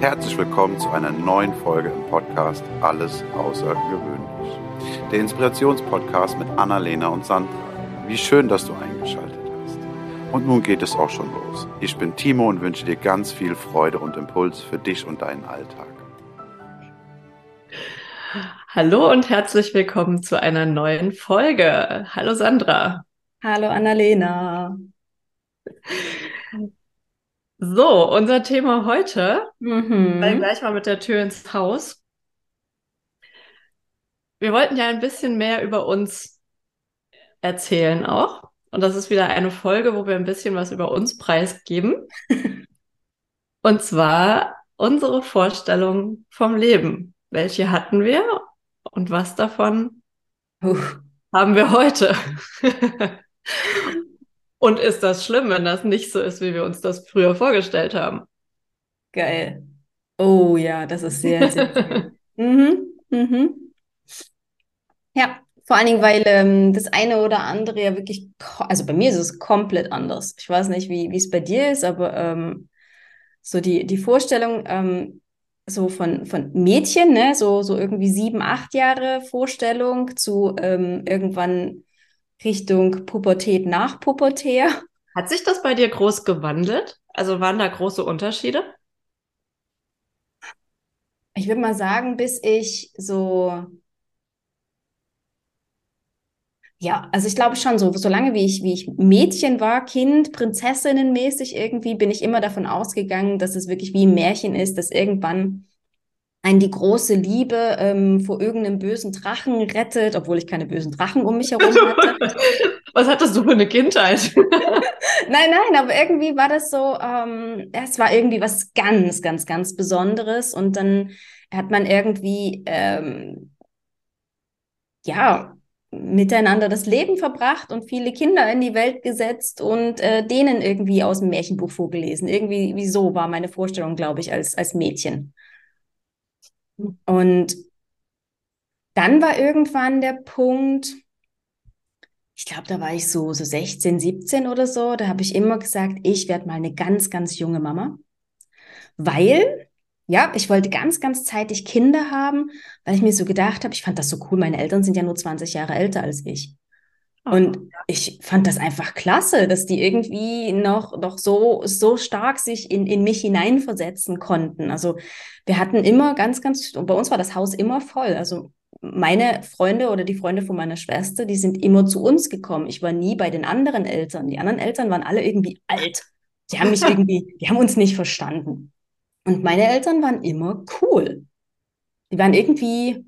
Herzlich willkommen zu einer neuen Folge im Podcast Alles Außergewöhnlich. Der Inspirationspodcast mit Annalena und Sandra. Wie schön, dass du eingeschaltet hast. Und nun geht es auch schon los. Ich bin Timo und wünsche dir ganz viel Freude und Impuls für dich und deinen Alltag. Hallo und herzlich willkommen zu einer neuen Folge. Hallo Sandra. Hallo Annalena. So, unser Thema heute, mhm. gleich mal mit der Tür ins Haus. Wir wollten ja ein bisschen mehr über uns erzählen auch. Und das ist wieder eine Folge, wo wir ein bisschen was über uns preisgeben. Und zwar unsere Vorstellung vom Leben. Welche hatten wir und was davon haben wir heute? Und ist das schlimm, wenn das nicht so ist, wie wir uns das früher vorgestellt haben? Geil. Oh ja, das ist sehr, sehr geil. mhm, mhm. Ja, vor allen Dingen, weil ähm, das eine oder andere ja wirklich, also bei mir ist es komplett anders. Ich weiß nicht, wie es bei dir ist, aber ähm, so die, die Vorstellung, ähm, so von, von Mädchen, ne, so, so irgendwie sieben, acht Jahre Vorstellung zu ähm, irgendwann Richtung Pubertät nach Pubertär. Hat sich das bei dir groß gewandelt? Also waren da große Unterschiede? Ich würde mal sagen, bis ich so ja, also ich glaube schon so, solange wie ich, wie ich Mädchen war, Kind, Prinzessinnenmäßig irgendwie, bin ich immer davon ausgegangen, dass es wirklich wie ein Märchen ist, dass irgendwann ein die große Liebe ähm, vor irgendeinem bösen Drachen rettet, obwohl ich keine bösen Drachen um mich herum hatte. Was hattest du für eine Kindheit? nein, nein, aber irgendwie war das so, ähm, es war irgendwie was ganz, ganz, ganz Besonderes und dann hat man irgendwie, ähm, ja, miteinander das Leben verbracht und viele Kinder in die Welt gesetzt und äh, denen irgendwie aus dem Märchenbuch vorgelesen. Irgendwie, wieso war meine Vorstellung, glaube ich, als, als Mädchen. Und dann war irgendwann der Punkt, ich glaube, da war ich so, so 16, 17 oder so, da habe ich immer gesagt, ich werde mal eine ganz, ganz junge Mama, weil, ja, ich wollte ganz, ganz zeitig Kinder haben, weil ich mir so gedacht habe, ich fand das so cool, meine Eltern sind ja nur 20 Jahre älter als ich. Und ich fand das einfach klasse, dass die irgendwie noch, noch so, so stark sich in, in mich hineinversetzen konnten. Also wir hatten immer ganz, ganz, bei uns war das Haus immer voll. Also meine Freunde oder die Freunde von meiner Schwester, die sind immer zu uns gekommen. Ich war nie bei den anderen Eltern. Die anderen Eltern waren alle irgendwie alt. Die haben mich irgendwie, die haben uns nicht verstanden. Und meine Eltern waren immer cool. Die waren irgendwie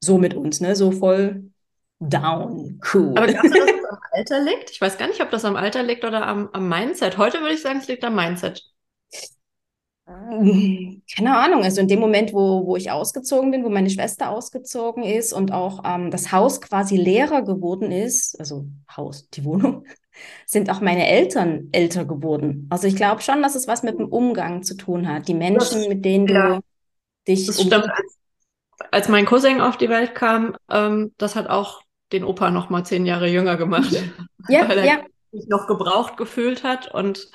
so mit uns, ne, so voll down, cool. Aber glaubst du, dass es am Alter liegt? Ich weiß gar nicht, ob das am Alter liegt oder am, am Mindset. Heute würde ich sagen, es liegt am Mindset. Keine Ahnung, also in dem Moment, wo, wo ich ausgezogen bin, wo meine Schwester ausgezogen ist und auch ähm, das Haus quasi leerer geworden ist, also Haus, die Wohnung, sind auch meine Eltern älter geworden. Also ich glaube schon, dass es was mit dem Umgang zu tun hat. Die Menschen, das, mit denen du ja, dich. Das stimmt. Als, als mein Cousin auf die Welt kam, ähm, das hat auch den Opa noch mal zehn Jahre jünger gemacht, ja, weil er ja. sich noch gebraucht gefühlt hat. Und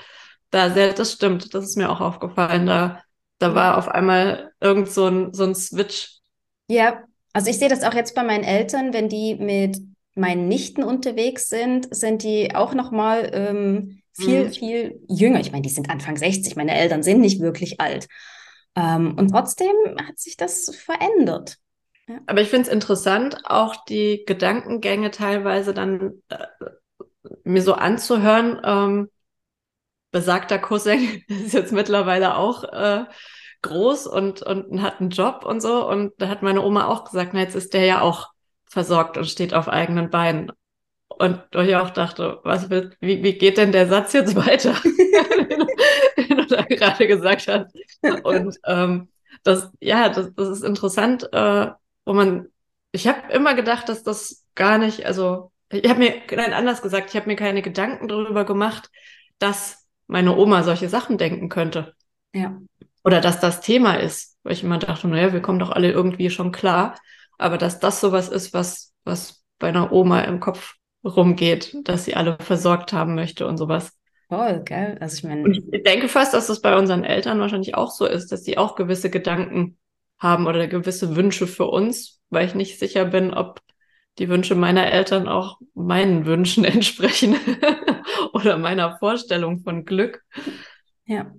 da sehr, das stimmt, das ist mir auch aufgefallen. Da, da war auf einmal irgend so ein, so ein Switch. Ja, also ich sehe das auch jetzt bei meinen Eltern, wenn die mit meinen Nichten unterwegs sind, sind die auch noch mal ähm, viel, mhm. viel jünger. Ich meine, die sind Anfang 60, meine Eltern sind nicht wirklich alt. Ähm, und trotzdem hat sich das verändert. Ja. Aber ich finde es interessant, auch die Gedankengänge teilweise dann äh, mir so anzuhören. Ähm, besagter Cousin ist jetzt mittlerweile auch äh, groß und, und hat einen Job und so. Und da hat meine Oma auch gesagt, na, jetzt ist der ja auch versorgt und steht auf eigenen Beinen. Und ich auch dachte, was wird, wie, wie geht denn der Satz jetzt weiter, den du da gerade gesagt hast? Und ähm, das, ja, das, das ist interessant, äh, wo man, ich habe immer gedacht, dass das gar nicht, also ich habe mir, nein, anders gesagt, ich habe mir keine Gedanken darüber gemacht, dass meine Oma solche Sachen denken könnte. Ja. Oder dass das Thema ist, weil ich immer dachte, naja, wir kommen doch alle irgendwie schon klar. Aber dass das sowas ist, was, was bei einer Oma im Kopf rumgeht, dass sie alle versorgt haben möchte und sowas. Voll, gell? Also ich meine. Und ich denke fast, dass das bei unseren Eltern wahrscheinlich auch so ist, dass sie auch gewisse Gedanken haben oder gewisse Wünsche für uns, weil ich nicht sicher bin, ob die Wünsche meiner Eltern auch meinen Wünschen entsprechen oder meiner Vorstellung von Glück. Ja.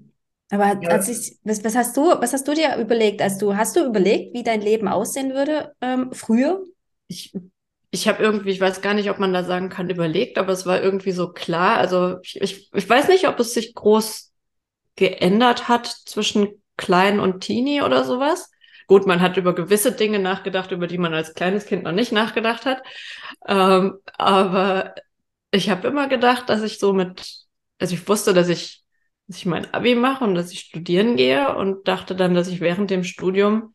Aber ja. als ich, was, was, hast du, was hast du dir überlegt, als du, hast du überlegt, wie dein Leben aussehen würde ähm, früher? Ich, ich habe irgendwie, ich weiß gar nicht, ob man da sagen kann, überlegt, aber es war irgendwie so klar. Also ich, ich, ich weiß nicht, ob es sich groß geändert hat zwischen Klein und Teenie oder sowas. Gut, man hat über gewisse Dinge nachgedacht, über die man als kleines Kind noch nicht nachgedacht hat. Ähm, aber ich habe immer gedacht, dass ich so mit, also ich wusste, dass ich, dass ich mein Abi mache und dass ich studieren gehe und dachte dann, dass ich während dem Studium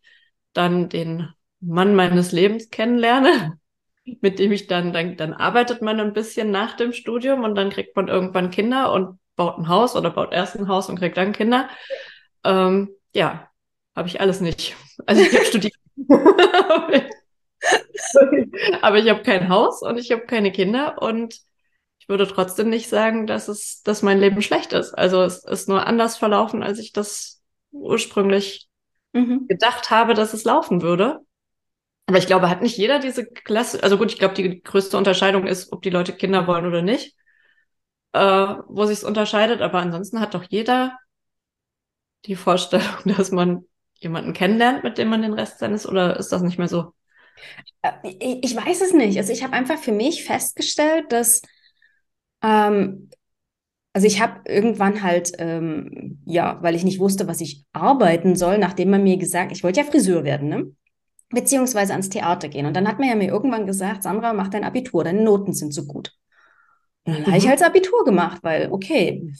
dann den Mann meines Lebens kennenlerne, mit dem ich dann, dann, dann arbeitet man ein bisschen nach dem Studium und dann kriegt man irgendwann Kinder und baut ein Haus oder baut erst ein Haus und kriegt dann Kinder. Ähm, ja, habe ich alles nicht. Also ich habe studiert. aber ich habe kein Haus und ich habe keine Kinder und ich würde trotzdem nicht sagen, dass es, dass mein Leben schlecht ist. Also es ist nur anders verlaufen, als ich das ursprünglich mhm. gedacht habe, dass es laufen würde. Aber ich glaube, hat nicht jeder diese Klasse, also gut, ich glaube, die größte Unterscheidung ist, ob die Leute Kinder wollen oder nicht, äh, wo sich es unterscheidet. Aber ansonsten hat doch jeder die Vorstellung, dass man jemanden kennenlernt, mit dem man den Rest seines, oder ist das nicht mehr so? Äh, ich weiß es nicht. Also ich habe einfach für mich festgestellt, dass ähm, also ich habe irgendwann halt, ähm, ja, weil ich nicht wusste, was ich arbeiten soll, nachdem man mir gesagt, ich wollte ja Friseur werden, ne? Beziehungsweise ans Theater gehen. Und dann hat man ja mir irgendwann gesagt, Sandra, mach dein Abitur, deine Noten sind so gut. Und dann mhm. habe ich halt das Abitur gemacht, weil, okay,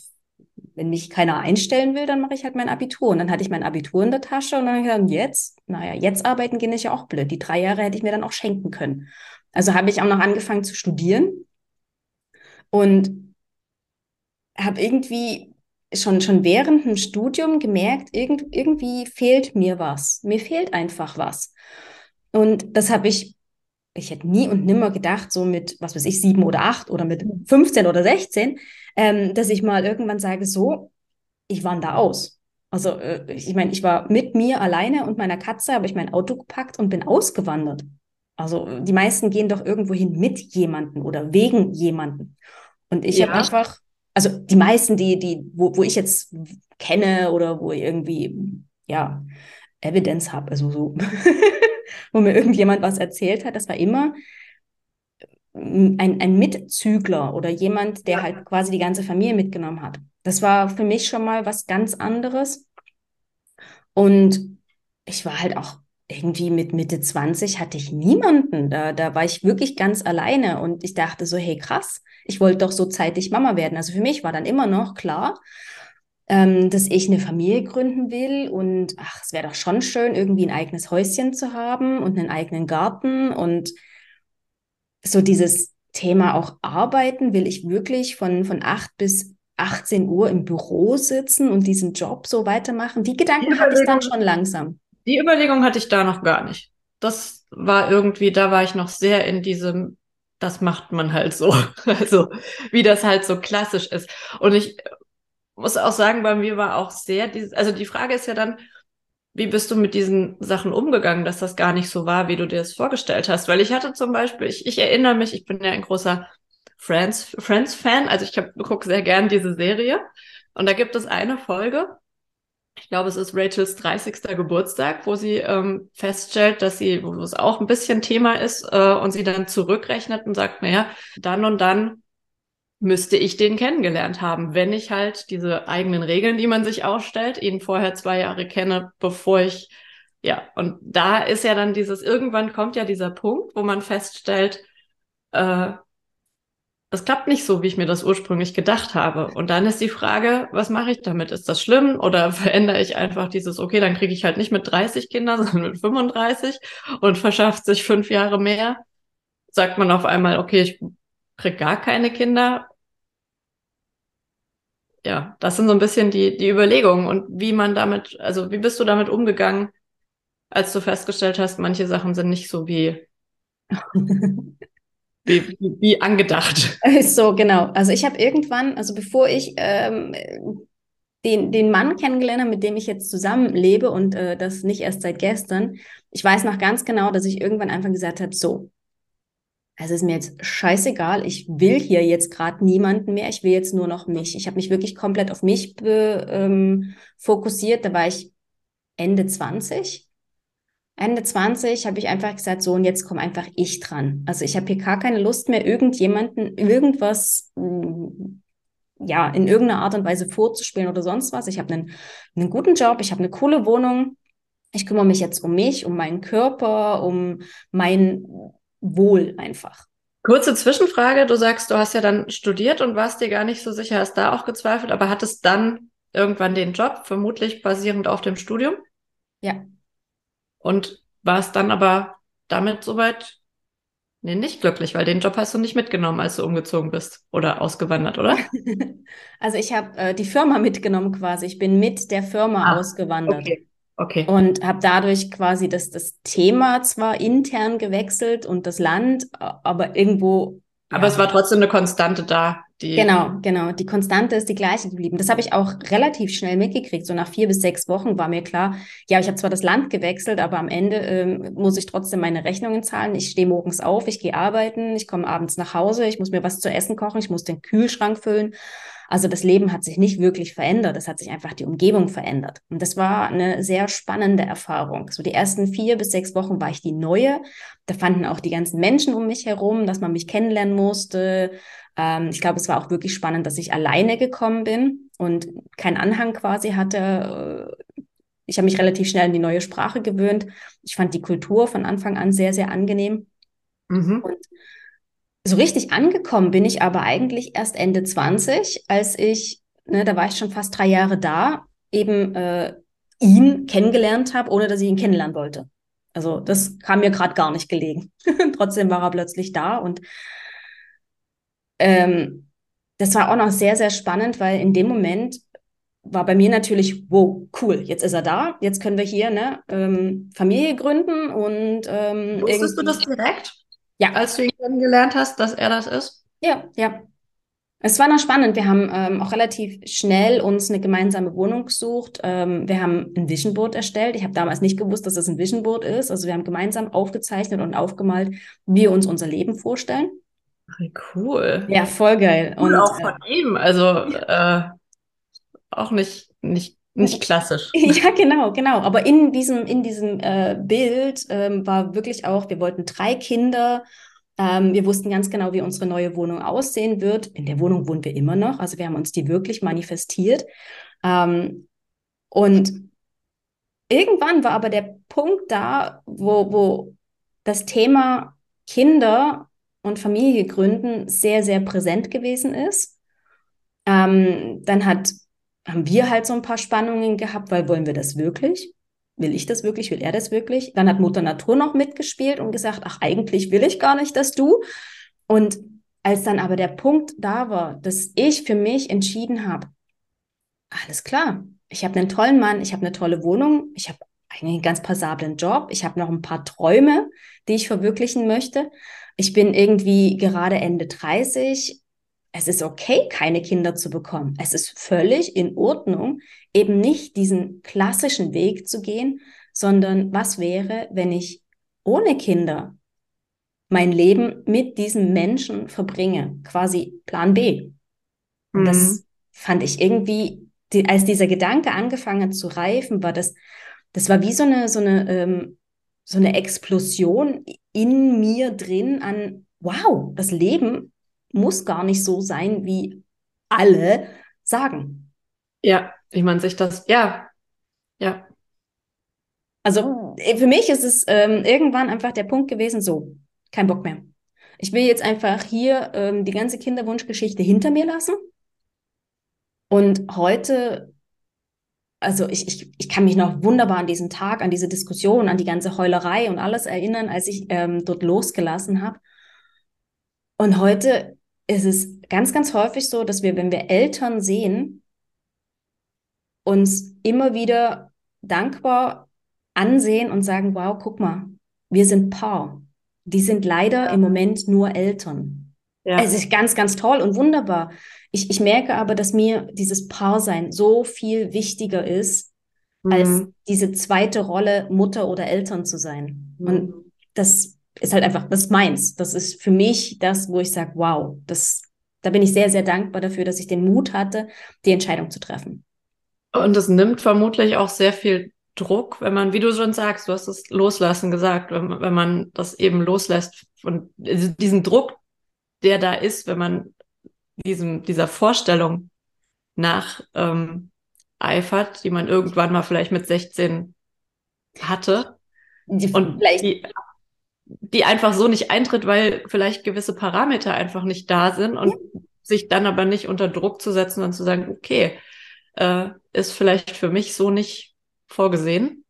wenn mich keiner einstellen will, dann mache ich halt mein Abitur. Und dann hatte ich mein Abitur in der Tasche und dann habe ich gesagt, jetzt, naja, jetzt arbeiten gehen ist ja auch blöd. Die drei Jahre hätte ich mir dann auch schenken können. Also habe ich auch noch angefangen zu studieren und habe irgendwie schon, schon während dem Studium gemerkt, irgend, irgendwie fehlt mir was. Mir fehlt einfach was. Und das habe ich, ich hätte nie und nimmer gedacht, so mit, was weiß ich, sieben oder acht oder mit 15 oder 16, ähm, dass ich mal irgendwann sage, so, ich wandere aus. Also äh, ich meine, ich war mit mir alleine und meiner Katze, habe ich mein Auto gepackt und bin ausgewandert. Also die meisten gehen doch irgendwo hin mit jemanden oder wegen jemanden. Und ich ja. habe einfach, also die meisten, die, die, wo, wo ich jetzt kenne oder wo ich irgendwie, ja, Evidenz habe, also so, wo mir irgendjemand was erzählt hat, das war immer ein, ein Mitzügler oder jemand, der halt quasi die ganze Familie mitgenommen hat. Das war für mich schon mal was ganz anderes. Und ich war halt auch irgendwie mit Mitte 20 hatte ich niemanden. Da, da war ich wirklich ganz alleine und ich dachte so, hey krass, ich wollte doch so zeitig Mama werden. Also für mich war dann immer noch klar, ähm, dass ich eine Familie gründen will und ach, es wäre doch schon schön, irgendwie ein eigenes Häuschen zu haben und einen eigenen Garten und so dieses Thema auch arbeiten, will ich wirklich von, von 8 bis 18 Uhr im Büro sitzen und diesen Job so weitermachen? Die Gedanken die hatte ich dann schon langsam. Die Überlegung hatte ich da noch gar nicht. Das war irgendwie, da war ich noch sehr in diesem, das macht man halt so. Also, wie das halt so klassisch ist. Und ich muss auch sagen, bei mir war auch sehr dieses, also die Frage ist ja dann, wie bist du mit diesen Sachen umgegangen, dass das gar nicht so war, wie du dir das vorgestellt hast? Weil ich hatte zum Beispiel, ich, ich erinnere mich, ich bin ja ein großer Friends, Friends-Fan, also ich gucke sehr gern diese Serie. Und da gibt es eine Folge, ich glaube, es ist Rachels 30. Geburtstag, wo sie ähm, feststellt, dass sie, wo es auch ein bisschen Thema ist, äh, und sie dann zurückrechnet und sagt, naja, dann und dann müsste ich den kennengelernt haben, wenn ich halt diese eigenen Regeln, die man sich aufstellt, ihn vorher zwei Jahre kenne, bevor ich, ja, und da ist ja dann dieses, irgendwann kommt ja dieser Punkt, wo man feststellt, äh, das klappt nicht so, wie ich mir das ursprünglich gedacht habe. Und dann ist die Frage, was mache ich damit? Ist das schlimm oder verändere ich einfach dieses, okay, dann kriege ich halt nicht mit 30 Kindern, sondern mit 35 und verschafft sich fünf Jahre mehr? Sagt man auf einmal, okay, ich krieg gar keine Kinder ja, das sind so ein bisschen die, die Überlegungen und wie man damit, also wie bist du damit umgegangen, als du festgestellt hast, manche Sachen sind nicht so wie. Wie, wie, angedacht. So, genau. Also ich habe irgendwann, also bevor ich ähm, den, den Mann kennengelernt habe, mit dem ich jetzt zusammenlebe und äh, das nicht erst seit gestern, ich weiß noch ganz genau, dass ich irgendwann einfach gesagt habe, so, es ist mir jetzt scheißegal, ich will hier jetzt gerade niemanden mehr, ich will jetzt nur noch mich. Ich habe mich wirklich komplett auf mich ähm, fokussiert, da war ich Ende 20. Ende 20 habe ich einfach gesagt, so und jetzt komme einfach ich dran. Also ich habe hier gar keine Lust mehr, irgendjemanden, irgendwas, mm, ja, in irgendeiner Art und Weise vorzuspielen oder sonst was. Ich habe einen, einen guten Job, ich habe eine coole Wohnung. Ich kümmere mich jetzt um mich, um meinen Körper, um mein Wohl einfach. Kurze Zwischenfrage. Du sagst, du hast ja dann studiert und warst dir gar nicht so sicher, hast da auch gezweifelt, aber hattest dann irgendwann den Job, vermutlich basierend auf dem Studium? Ja. Und warst dann aber damit soweit, nee, nicht glücklich, weil den Job hast du nicht mitgenommen, als du umgezogen bist oder ausgewandert, oder? Also ich habe äh, die Firma mitgenommen quasi. Ich bin mit der Firma ah, ausgewandert. Okay. Okay. Und habe dadurch quasi das, das Thema zwar intern gewechselt und das Land, aber irgendwo. Aber ja. es war trotzdem eine Konstante da. Die genau, genau. Die Konstante ist die gleiche geblieben. Das habe ich auch relativ schnell mitgekriegt. So nach vier bis sechs Wochen war mir klar, ja, ich habe zwar das Land gewechselt, aber am Ende ähm, muss ich trotzdem meine Rechnungen zahlen. Ich stehe morgens auf, ich gehe arbeiten, ich komme abends nach Hause, ich muss mir was zu essen kochen, ich muss den Kühlschrank füllen. Also das Leben hat sich nicht wirklich verändert, es hat sich einfach die Umgebung verändert. Und das war eine sehr spannende Erfahrung. So die ersten vier bis sechs Wochen war ich die Neue. Da fanden auch die ganzen Menschen um mich herum, dass man mich kennenlernen musste. Ähm, ich glaube, es war auch wirklich spannend, dass ich alleine gekommen bin und keinen Anhang quasi hatte. Ich habe mich relativ schnell in die neue Sprache gewöhnt. Ich fand die Kultur von Anfang an sehr, sehr angenehm. Mhm. Und so richtig angekommen bin ich aber eigentlich erst Ende 20, als ich, ne, da war ich schon fast drei Jahre da, eben äh, ihn kennengelernt habe, ohne dass ich ihn kennenlernen wollte. Also das kam mir gerade gar nicht gelegen. Trotzdem war er plötzlich da und ähm, das war auch noch sehr, sehr spannend, weil in dem Moment war bei mir natürlich, wow, cool, jetzt ist er da, jetzt können wir hier ne, ähm, Familie gründen und ähm, Wusstest du das direkt? Ja. Als du ihn kennengelernt hast, dass er das ist? Ja, ja. Es war noch spannend. Wir haben ähm, auch relativ schnell uns eine gemeinsame Wohnung gesucht. Ähm, wir haben ein Vision Board erstellt. Ich habe damals nicht gewusst, dass das ein Vision Board ist. Also wir haben gemeinsam aufgezeichnet und aufgemalt, wie wir uns unser Leben vorstellen. Cool. Ja, voll geil. Und, und auch von äh, ihm. Also äh, auch nicht, nicht nicht klassisch. Ja, genau, genau. Aber in diesem, in diesem äh, Bild ähm, war wirklich auch, wir wollten drei Kinder. Ähm, wir wussten ganz genau, wie unsere neue Wohnung aussehen wird. In der Wohnung wohnen wir immer noch. Also wir haben uns die wirklich manifestiert. Ähm, und irgendwann war aber der Punkt da, wo, wo das Thema Kinder und Familie gründen sehr, sehr präsent gewesen ist. Ähm, dann hat haben wir halt so ein paar Spannungen gehabt, weil wollen wir das wirklich? Will ich das wirklich? Will er das wirklich? Dann hat Mutter Natur noch mitgespielt und gesagt, ach, eigentlich will ich gar nicht, dass du. Und als dann aber der Punkt da war, dass ich für mich entschieden habe, alles klar, ich habe einen tollen Mann, ich habe eine tolle Wohnung, ich habe eigentlich einen ganz passablen Job, ich habe noch ein paar Träume, die ich verwirklichen möchte. Ich bin irgendwie gerade Ende 30, es ist okay, keine Kinder zu bekommen. Es ist völlig in Ordnung, eben nicht diesen klassischen Weg zu gehen, sondern was wäre, wenn ich ohne Kinder mein Leben mit diesem Menschen verbringe, quasi Plan B. Und mhm. das fand ich irgendwie, die, als dieser Gedanke angefangen zu reifen, war das, das war wie so eine, so eine, ähm, so eine Explosion in mir drin an, wow, das Leben muss gar nicht so sein, wie alle sagen. Ja, wie man sich das, ja, ja. Also äh, für mich ist es ähm, irgendwann einfach der Punkt gewesen, so, kein Bock mehr. Ich will jetzt einfach hier ähm, die ganze Kinderwunschgeschichte hinter mir lassen. Und heute, also ich, ich, ich kann mich noch wunderbar an diesen Tag, an diese Diskussion, an die ganze Heulerei und alles erinnern, als ich ähm, dort losgelassen habe. Und heute ist es ganz, ganz häufig so, dass wir, wenn wir Eltern sehen, uns immer wieder dankbar ansehen und sagen, wow, guck mal, wir sind Paar. die sind leider ja. im Moment nur Eltern. Ja. Es ist ganz, ganz toll und wunderbar. Ich, ich merke aber, dass mir dieses Paarsein so viel wichtiger ist, mhm. als diese zweite Rolle, Mutter oder Eltern zu sein. Mhm. Und das ist halt einfach, das ist meins. Das ist für mich das, wo ich sage, wow, das, da bin ich sehr, sehr dankbar dafür, dass ich den Mut hatte, die Entscheidung zu treffen. Und es nimmt vermutlich auch sehr viel Druck, wenn man, wie du schon sagst, du hast es loslassen gesagt, wenn, wenn man das eben loslässt und diesen Druck, der da ist, wenn man diesem, dieser Vorstellung nach ähm, eifert, die man irgendwann mal vielleicht mit 16 hatte. Die und vielleicht. Die, die einfach so nicht eintritt, weil vielleicht gewisse Parameter einfach nicht da sind und ja. sich dann aber nicht unter Druck zu setzen und zu sagen, okay, äh, ist vielleicht für mich so nicht vorgesehen.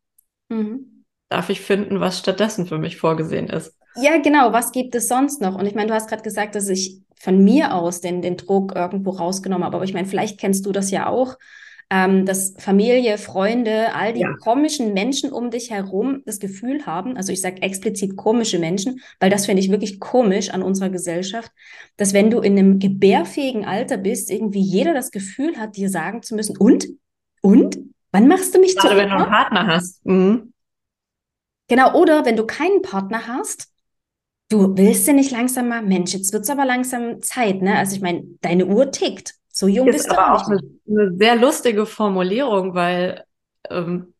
Mhm. Darf ich finden, was stattdessen für mich vorgesehen ist? Ja, genau. Was gibt es sonst noch? Und ich meine, du hast gerade gesagt, dass ich von mir aus den, den Druck irgendwo rausgenommen habe. Aber ich meine, vielleicht kennst du das ja auch, ähm, dass Familie, Freunde, all die ja. komischen Menschen um dich herum das Gefühl haben, also ich sage explizit komische Menschen, weil das finde ich wirklich komisch an unserer Gesellschaft, dass wenn du in einem gebärfähigen Alter bist, irgendwie jeder das Gefühl hat, dir sagen zu müssen, und? Und? Wann machst du mich Gerade zu wenn du einen Partner hast. Mhm. Genau, oder wenn du keinen Partner hast, du willst ja nicht langsam mal, Mensch, jetzt wird es aber langsam Zeit, ne? Also ich meine, deine Uhr tickt. So jung ist bist du aber auch eine, eine, sehr lustige Formulierung, weil ähm,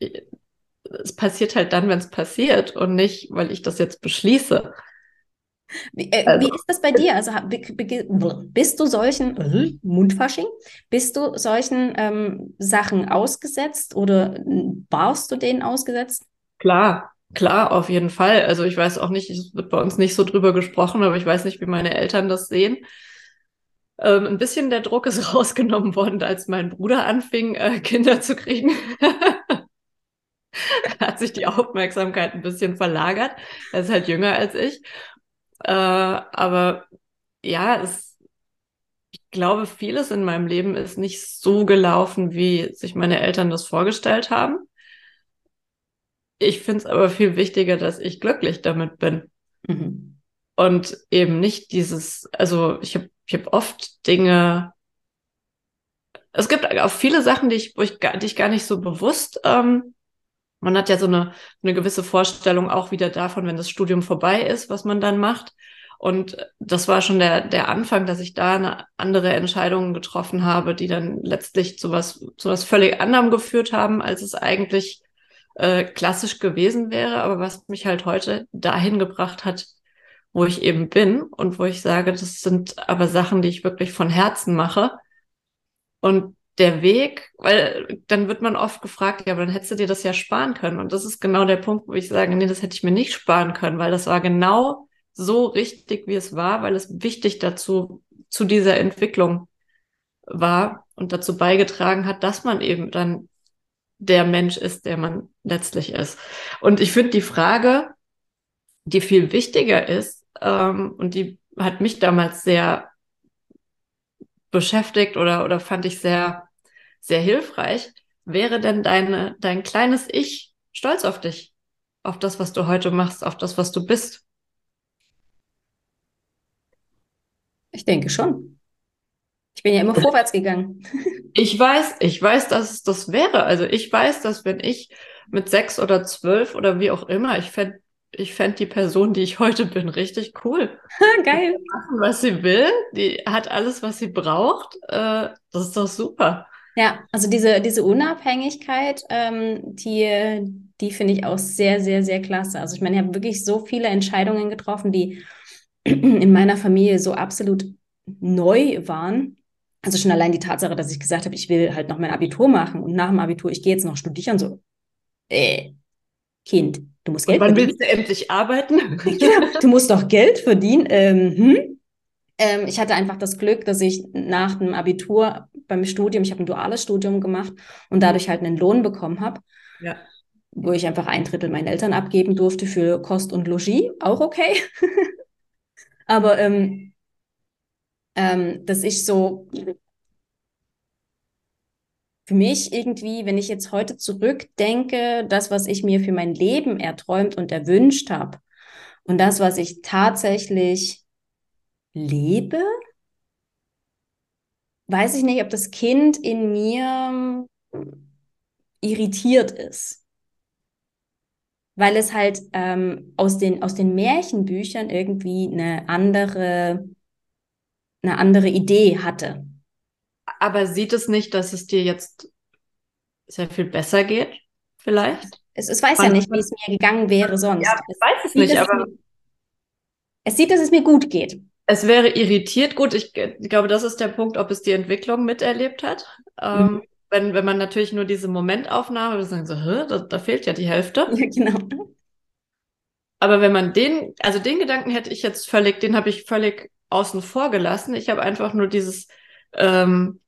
es passiert halt dann, wenn es passiert und nicht, weil ich das jetzt beschließe. Wie, äh, also, wie, ist das bei dir? Also bist du solchen äh, Mundfasching? Bist du solchen ähm, Sachen ausgesetzt oder warst du denen ausgesetzt? Klar, klar, auf jeden Fall. Also ich weiß auch nicht, es wird bei uns nicht so drüber gesprochen, aber ich weiß nicht, wie meine Eltern das sehen. Ähm, ein bisschen der Druck ist rausgenommen worden, als mein Bruder anfing, äh, Kinder zu kriegen. hat sich die Aufmerksamkeit ein bisschen verlagert. Er ist halt jünger als ich. Äh, aber ja, es, ich glaube, vieles in meinem Leben ist nicht so gelaufen, wie sich meine Eltern das vorgestellt haben. Ich finde es aber viel wichtiger, dass ich glücklich damit bin. Mhm. Und eben nicht dieses, also ich habe ich hab oft Dinge, es gibt auch viele Sachen, die ich, wo ich, die ich gar nicht so bewusst ähm, man hat ja so eine, eine gewisse Vorstellung auch wieder davon, wenn das Studium vorbei ist, was man dann macht. Und das war schon der, der Anfang, dass ich da eine andere Entscheidung getroffen habe, die dann letztlich zu was, zu was völlig anderem geführt haben, als es eigentlich äh, klassisch gewesen wäre, aber was mich halt heute dahin gebracht hat, wo ich eben bin und wo ich sage, das sind aber Sachen, die ich wirklich von Herzen mache. Und der Weg, weil dann wird man oft gefragt, ja, aber dann hättest du dir das ja sparen können. Und das ist genau der Punkt, wo ich sage, nee, das hätte ich mir nicht sparen können, weil das war genau so richtig, wie es war, weil es wichtig dazu, zu dieser Entwicklung war und dazu beigetragen hat, dass man eben dann der Mensch ist, der man letztlich ist. Und ich finde die Frage, die viel wichtiger ist, ähm, und die hat mich damals sehr beschäftigt oder, oder fand ich sehr, sehr hilfreich. Wäre denn deine, dein kleines Ich stolz auf dich? Auf das, was du heute machst, auf das, was du bist? Ich denke schon. Ich bin ja immer vorwärts gegangen. Ich weiß, ich weiß, dass es das wäre. Also ich weiß, dass wenn ich mit sechs oder zwölf oder wie auch immer, ich fände ich fände die Person, die ich heute bin, richtig cool. Geil. Die machen, was sie will. Die hat alles, was sie braucht. Äh, das ist doch super. Ja, also diese, diese Unabhängigkeit, ähm, die, die finde ich auch sehr, sehr, sehr klasse. Also ich meine, ich habe wirklich so viele Entscheidungen getroffen, die in meiner Familie so absolut neu waren. Also schon allein die Tatsache, dass ich gesagt habe, ich will halt noch mein Abitur machen und nach dem Abitur, ich gehe jetzt noch studieren, so, äh, Kind, du musst Geld Und wann verdienen. willst du endlich arbeiten? ja, du musst doch Geld verdienen. Ähm, hm? ähm, ich hatte einfach das Glück, dass ich nach dem Abitur beim Studium, ich habe ein duales Studium gemacht und dadurch halt einen Lohn bekommen habe. Ja. Wo ich einfach ein Drittel meinen Eltern abgeben durfte für Kost und Logis, auch okay. Aber ähm, ähm, dass ich so für mich irgendwie, wenn ich jetzt heute zurückdenke, das, was ich mir für mein Leben erträumt und erwünscht habe Und das, was ich tatsächlich lebe, weiß ich nicht, ob das Kind in mir irritiert ist. Weil es halt ähm, aus, den, aus den Märchenbüchern irgendwie eine andere, eine andere Idee hatte. Aber sieht es nicht, dass es dir jetzt sehr viel besser geht, vielleicht? Es, es weiß ja nicht, wie es mir gegangen wäre sonst. Ja, ich weiß es, nicht, aber. Es sieht, dass es mir gut geht. Es wäre irritiert. Gut, ich, ich glaube, das ist der Punkt, ob es die Entwicklung miterlebt hat. Ähm, mhm. wenn, wenn man natürlich nur diese Momentaufnahme, wir sagen so, Hä, da, da fehlt ja die Hälfte. Ja, genau. Aber wenn man den, also den Gedanken hätte ich jetzt völlig, den habe ich völlig außen vor gelassen. Ich habe einfach nur dieses, ähm,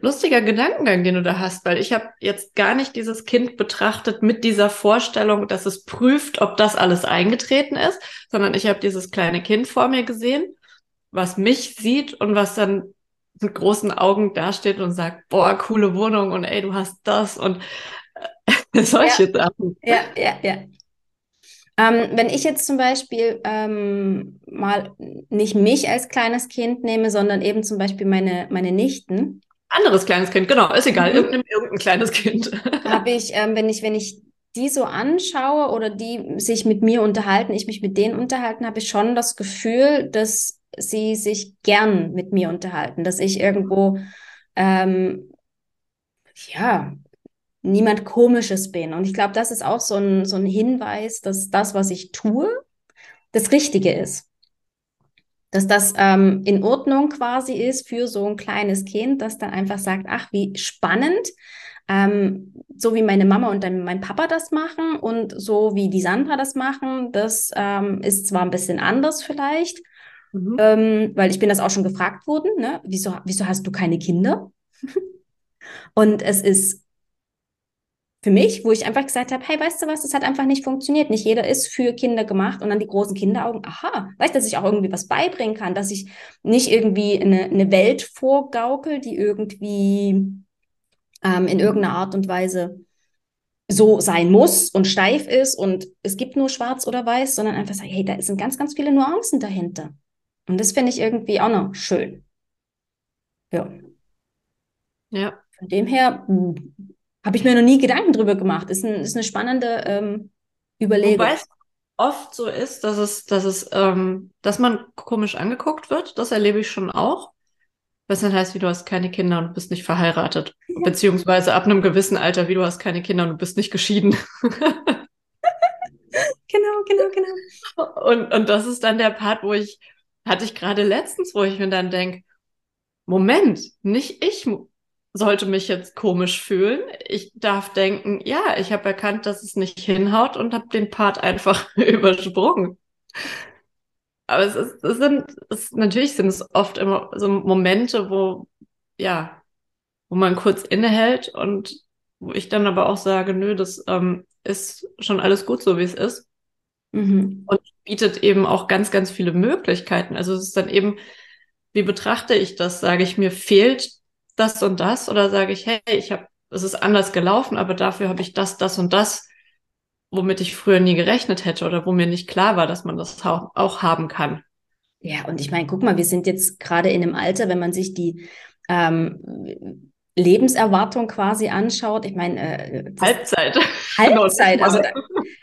lustiger Gedankengang, den du da hast, weil ich habe jetzt gar nicht dieses Kind betrachtet mit dieser Vorstellung, dass es prüft, ob das alles eingetreten ist, sondern ich habe dieses kleine Kind vor mir gesehen, was mich sieht und was dann mit großen Augen dasteht und sagt, boah, coole Wohnung und ey, du hast das und äh, solche ja. Sachen. Ja, ja, ja. Ähm, wenn ich jetzt zum Beispiel ähm, mal nicht mich als kleines Kind nehme, sondern eben zum Beispiel meine, meine Nichten, anderes kleines Kind, genau, ist egal, mhm. irgendein, irgendein kleines Kind. Habe ich, ähm, wenn ich, wenn ich die so anschaue oder die sich mit mir unterhalten, ich mich mit denen unterhalten, habe ich schon das Gefühl, dass sie sich gern mit mir unterhalten, dass ich irgendwo ähm, ja niemand Komisches bin. Und ich glaube, das ist auch so ein, so ein Hinweis, dass das, was ich tue, das Richtige ist dass das ähm, in Ordnung quasi ist für so ein kleines Kind, das dann einfach sagt, ach, wie spannend, ähm, so wie meine Mama und dann mein Papa das machen und so wie die Sandra das machen, das ähm, ist zwar ein bisschen anders vielleicht, mhm. ähm, weil ich bin das auch schon gefragt worden, ne? wieso, wieso hast du keine Kinder? und es ist für mich, wo ich einfach gesagt habe, hey, weißt du was, das hat einfach nicht funktioniert. Nicht jeder ist für Kinder gemacht und dann die großen Kinderaugen, aha, weißt du, dass ich auch irgendwie was beibringen kann, dass ich nicht irgendwie eine, eine Welt vorgaukel, die irgendwie ähm, in irgendeiner Art und Weise so sein muss und steif ist und es gibt nur schwarz oder weiß, sondern einfach sagen, hey, da sind ganz, ganz viele Nuancen dahinter. Und das finde ich irgendwie auch noch schön. Ja. Ja. Von dem her, habe ich mir noch nie Gedanken drüber gemacht. Ist, ein, ist eine spannende ähm, Überlegung. Wobei es oft so ist, dass es, dass es, ähm, dass man komisch angeguckt wird. Das erlebe ich schon auch. Was dann heißt, wie du hast keine Kinder und bist nicht verheiratet. Ja. Beziehungsweise ab einem gewissen Alter, wie du hast keine Kinder und du bist nicht geschieden. genau, genau, genau. Und, und das ist dann der Part, wo ich, hatte ich gerade letztens, wo ich mir dann denke, Moment, nicht ich sollte mich jetzt komisch fühlen. Ich darf denken, ja, ich habe erkannt, dass es nicht hinhaut und habe den Part einfach übersprungen. Aber es ist, es sind, es, natürlich sind es oft immer so Momente, wo, ja, wo man kurz innehält und wo ich dann aber auch sage, nö, das ähm, ist schon alles gut so, wie es ist. Mhm. Und bietet eben auch ganz, ganz viele Möglichkeiten. Also es ist dann eben, wie betrachte ich das? Sage ich, mir fehlt das und das oder sage ich, hey, ich habe, es ist anders gelaufen, aber dafür habe ich das, das und das, womit ich früher nie gerechnet hätte oder wo mir nicht klar war, dass man das auch haben kann. Ja, und ich meine, guck mal, wir sind jetzt gerade in einem Alter, wenn man sich die ähm, Lebenserwartung quasi anschaut. Ich meine, äh, Halbzeit. Halbzeit. Also da,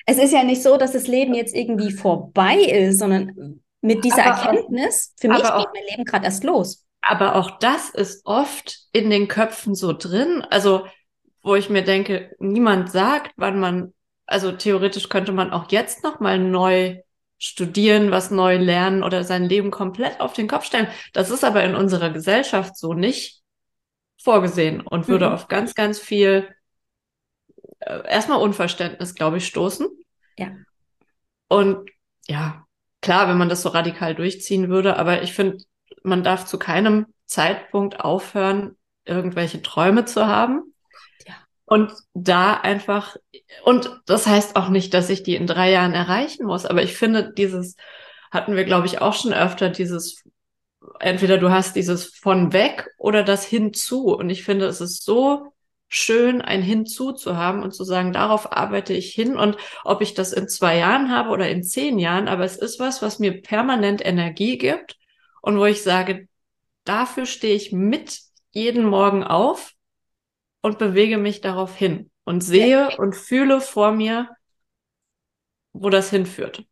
es ist ja nicht so, dass das Leben jetzt irgendwie vorbei ist, sondern mit dieser aber Erkenntnis, für mich geht mein Leben gerade erst los. Aber auch das ist oft in den Köpfen so drin. Also, wo ich mir denke, niemand sagt, wann man, also theoretisch könnte man auch jetzt nochmal neu studieren, was neu lernen oder sein Leben komplett auf den Kopf stellen. Das ist aber in unserer Gesellschaft so nicht vorgesehen und würde mhm. auf ganz, ganz viel äh, erstmal Unverständnis, glaube ich, stoßen. Ja. Und ja, klar, wenn man das so radikal durchziehen würde, aber ich finde, man darf zu keinem Zeitpunkt aufhören, irgendwelche Träume zu haben. Ja. Und da einfach, und das heißt auch nicht, dass ich die in drei Jahren erreichen muss, aber ich finde, dieses hatten wir, glaube ich, auch schon öfter, dieses, entweder du hast dieses von weg oder das hinzu. Und ich finde, es ist so schön, ein Hinzu zu haben und zu sagen, darauf arbeite ich hin und ob ich das in zwei Jahren habe oder in zehn Jahren, aber es ist was, was mir permanent Energie gibt und wo ich sage, dafür stehe ich mit jeden Morgen auf und bewege mich darauf hin und sehe und fühle vor mir, wo das hinführt.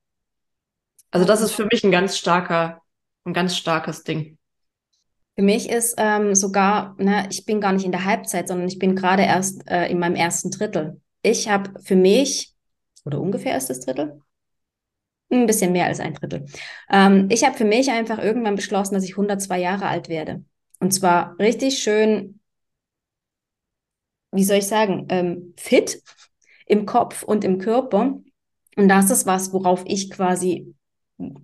Also das ist für mich ein ganz starker, ein ganz starkes Ding. Für mich ist ähm, sogar, ne, ich bin gar nicht in der Halbzeit, sondern ich bin gerade erst äh, in meinem ersten Drittel. Ich habe für mich, oder ungefähr erstes Drittel, ein bisschen mehr als ein Drittel. Ähm, ich habe für mich einfach irgendwann beschlossen, dass ich 102 Jahre alt werde. Und zwar richtig schön, wie soll ich sagen, ähm, fit im Kopf und im Körper. Und das ist was, worauf ich quasi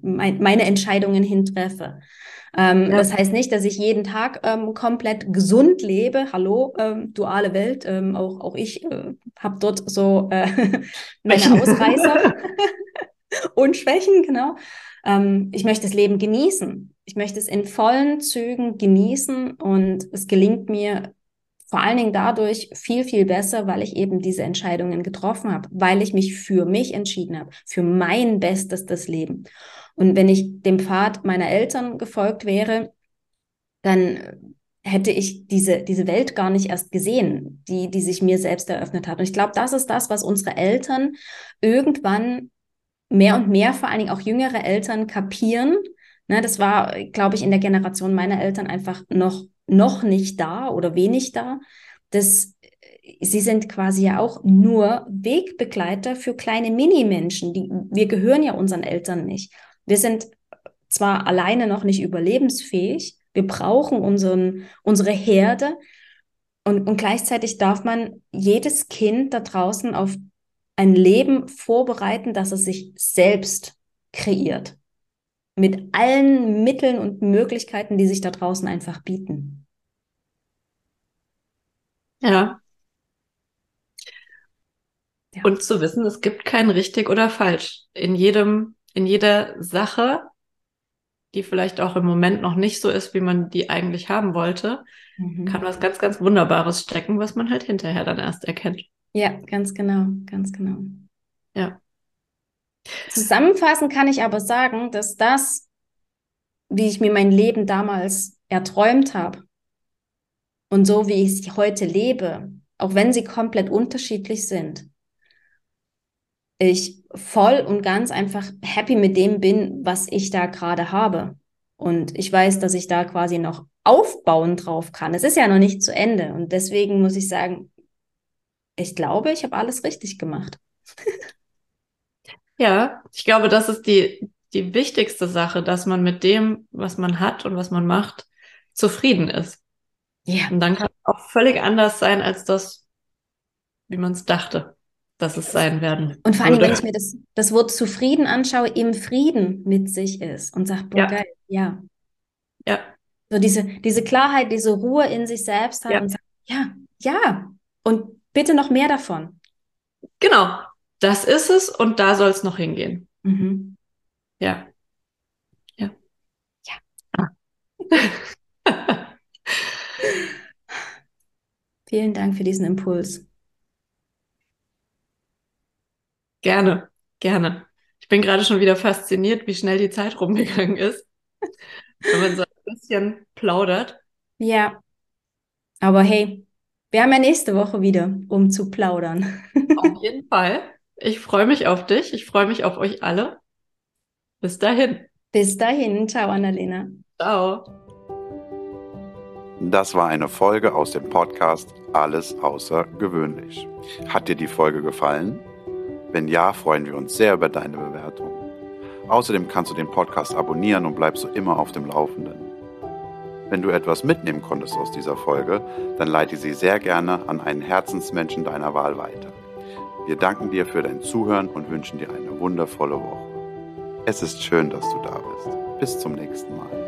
mein, meine Entscheidungen hintreffe. Ähm, ja. Das heißt nicht, dass ich jeden Tag ähm, komplett gesund lebe. Hallo, ähm, duale Welt. Ähm, auch, auch ich äh, habe dort so äh, meine Ausreißer und Schwächen, genau. Ähm, ich möchte das Leben genießen. Ich möchte es in vollen Zügen genießen und es gelingt mir vor allen Dingen dadurch viel, viel besser, weil ich eben diese Entscheidungen getroffen habe, weil ich mich für mich entschieden habe, für mein bestes Leben. Und wenn ich dem Pfad meiner Eltern gefolgt wäre, dann hätte ich diese, diese Welt gar nicht erst gesehen, die, die sich mir selbst eröffnet hat. Und ich glaube, das ist das, was unsere Eltern irgendwann mehr und mehr, vor allen Dingen auch jüngere Eltern, kapieren. Ne, das war, glaube ich, in der Generation meiner Eltern einfach noch noch nicht da oder wenig da. Das, sie sind quasi ja auch nur Wegbegleiter für kleine Mini-Menschen. wir gehören ja unseren Eltern nicht. Wir sind zwar alleine noch nicht überlebensfähig, wir brauchen unseren, unsere Herde und, und gleichzeitig darf man jedes Kind da draußen auf ein Leben vorbereiten, das es sich selbst kreiert. Mit allen Mitteln und Möglichkeiten, die sich da draußen einfach bieten. Ja. Ja. Und zu wissen, es gibt kein richtig oder falsch. In jedem, in jeder Sache, die vielleicht auch im Moment noch nicht so ist, wie man die eigentlich haben wollte, mhm. kann was ganz, ganz Wunderbares stecken, was man halt hinterher dann erst erkennt. Ja, ganz genau, ganz genau. Ja. Zusammenfassend kann ich aber sagen, dass das, wie ich mir mein Leben damals erträumt habe, und so wie ich sie heute lebe, auch wenn sie komplett unterschiedlich sind, ich voll und ganz einfach happy mit dem bin, was ich da gerade habe. Und ich weiß, dass ich da quasi noch aufbauen drauf kann. Es ist ja noch nicht zu Ende. Und deswegen muss ich sagen, ich glaube, ich habe alles richtig gemacht. ja, ich glaube, das ist die, die wichtigste Sache, dass man mit dem, was man hat und was man macht, zufrieden ist. Ja. Und dann kann es auch völlig anders sein als das, wie man es dachte, dass es sein werden. Und vor allem, wenn ich mir das, das Wort zufrieden anschaue, im Frieden mit sich ist und sagt, boah, ja. geil, ja. Ja. So diese, diese Klarheit, diese Ruhe in sich selbst hat ja. und sagt, ja, ja. Und bitte noch mehr davon. Genau. Das ist es und da soll es noch hingehen. Mhm. Ja. Ja. Ja. Ah. Vielen Dank für diesen Impuls. Gerne, gerne. Ich bin gerade schon wieder fasziniert, wie schnell die Zeit rumgegangen ist, wenn man so ein bisschen plaudert. Ja, aber hey, wir haben ja nächste Woche wieder, um zu plaudern. Auf jeden Fall. Ich freue mich auf dich. Ich freue mich auf euch alle. Bis dahin. Bis dahin. Ciao, Annalena. Ciao. Das war eine Folge aus dem Podcast Alles außergewöhnlich. Hat dir die Folge gefallen? Wenn ja, freuen wir uns sehr über deine Bewertung. Außerdem kannst du den Podcast abonnieren und bleibst so immer auf dem Laufenden. Wenn du etwas mitnehmen konntest aus dieser Folge, dann leite sie sehr gerne an einen Herzensmenschen deiner Wahl weiter. Wir danken dir für dein Zuhören und wünschen dir eine wundervolle Woche. Es ist schön, dass du da bist. Bis zum nächsten Mal.